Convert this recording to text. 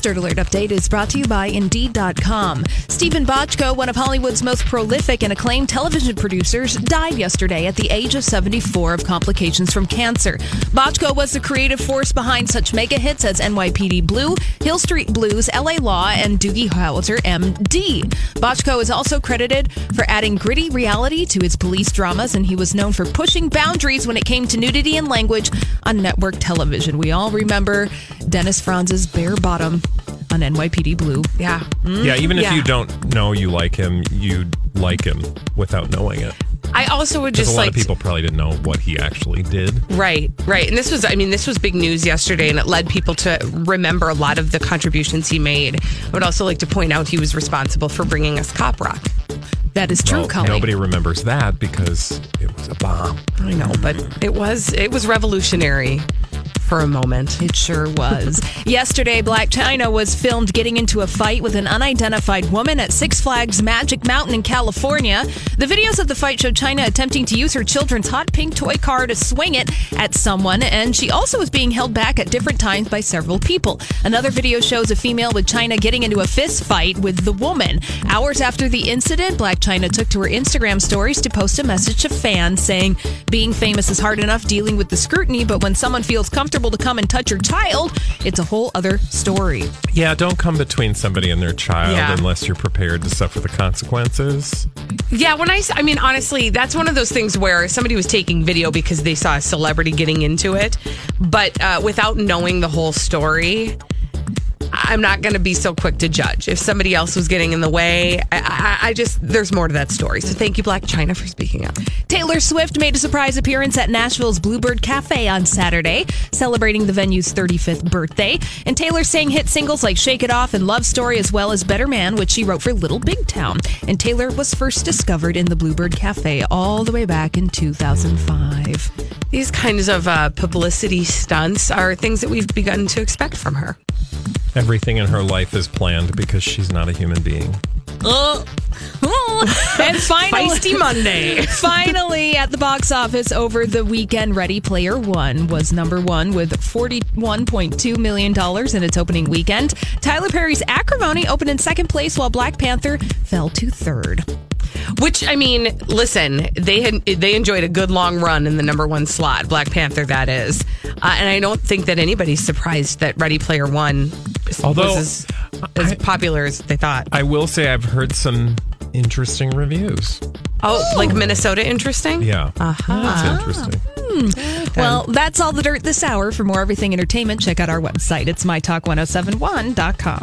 Dirt Alert update is brought to you by Indeed.com. Steven Bochco, one of Hollywood's most prolific and acclaimed television producers, died yesterday at the age of 74 of complications from cancer. Bochco was the creative force behind such mega hits as NYPD Blue, Hill Street Blues, LA Law, and Doogie Howser, MD. Bochco is also credited for adding gritty reality to his police dramas, and he was known for pushing boundaries when it came to nudity and language on network television. We all remember Dennis Franz's bare bottom on NYPD Blue. Yeah. Mm, Yeah, even if yeah. you don't know you like him, you'd like him without knowing it. I also would Because just a lot like of people probably didn't know what he actually did. right, right, and this was I mean this was big news yesterday, and it led people to remember a lot of the contributions he made. I would also like to point out he was responsible for bringing us cop rock. That is true, Well, Colleen. nobody remembers that because it was a bomb. I know, but it was it was revolutionary for a moment. It sure was. Yesterday, Blac Chyna was filmed getting into a fight with an unidentified woman at Six Flags Magic Mountain in California. The videos of the fight show Chyna attempting to use her children's hot pink toy car to swing it at someone, and she also was being held back at different times by several people. Another video shows a female with Chyna getting into a fist fight with the woman. Hours after the incident, Blac Chyna took to her Instagram stories to post a message to fans saying, Being famous is hard enough dealing with the scrutiny, but when someone feels comfortable to come and touch your child, it's a whole other story. Yeah, don't come between somebody and their child Yeah. unless you're prepared to suffer the consequences. Yeah, when I, I mean, honestly, that's one of those things where somebody was taking video because they saw a celebrity getting into it, but uh, without knowing the whole story, I'm not going to be so quick to judge. If somebody else was getting in the way, I, I, I just, there's more to that story. So thank you, Blac Chyna, for speaking up. Taylor Swift made a surprise appearance at Nashville's Bluebird Cafe on Saturday, celebrating the venue's 35th birthday. And Taylor sang hit singles like Shake It Off and Love Story, as well as Better Man, which she wrote for Little Big Town. And Taylor was first discovered in the Bluebird Cafe all the way back in 2005. These kinds of uh, publicity stunts are things that we've begun to expect from her. Everything in her life is planned because she's not a human being. and finally, Feisty Monday. Finally, at the box office over the weekend, Ready Player One was number one with $41.2 million in its opening weekend. Tyler Perry's Acrimony opened in second place, while Black Panther fell to third. Which I mean, listen, they had they enjoyed a good long run in the number one slot, Black Panther. That is, uh, and I don't think that anybody's surprised that Ready Player One Although, was as, as popular as they thought. I will say I've heard some interesting reviews. Oh, like Minnesota, interesting. Yeah. Uh-huh. That's interesting. Well, that's all the dirt this hour. For more everything entertainment, check out our website. It's mytalk1071.com.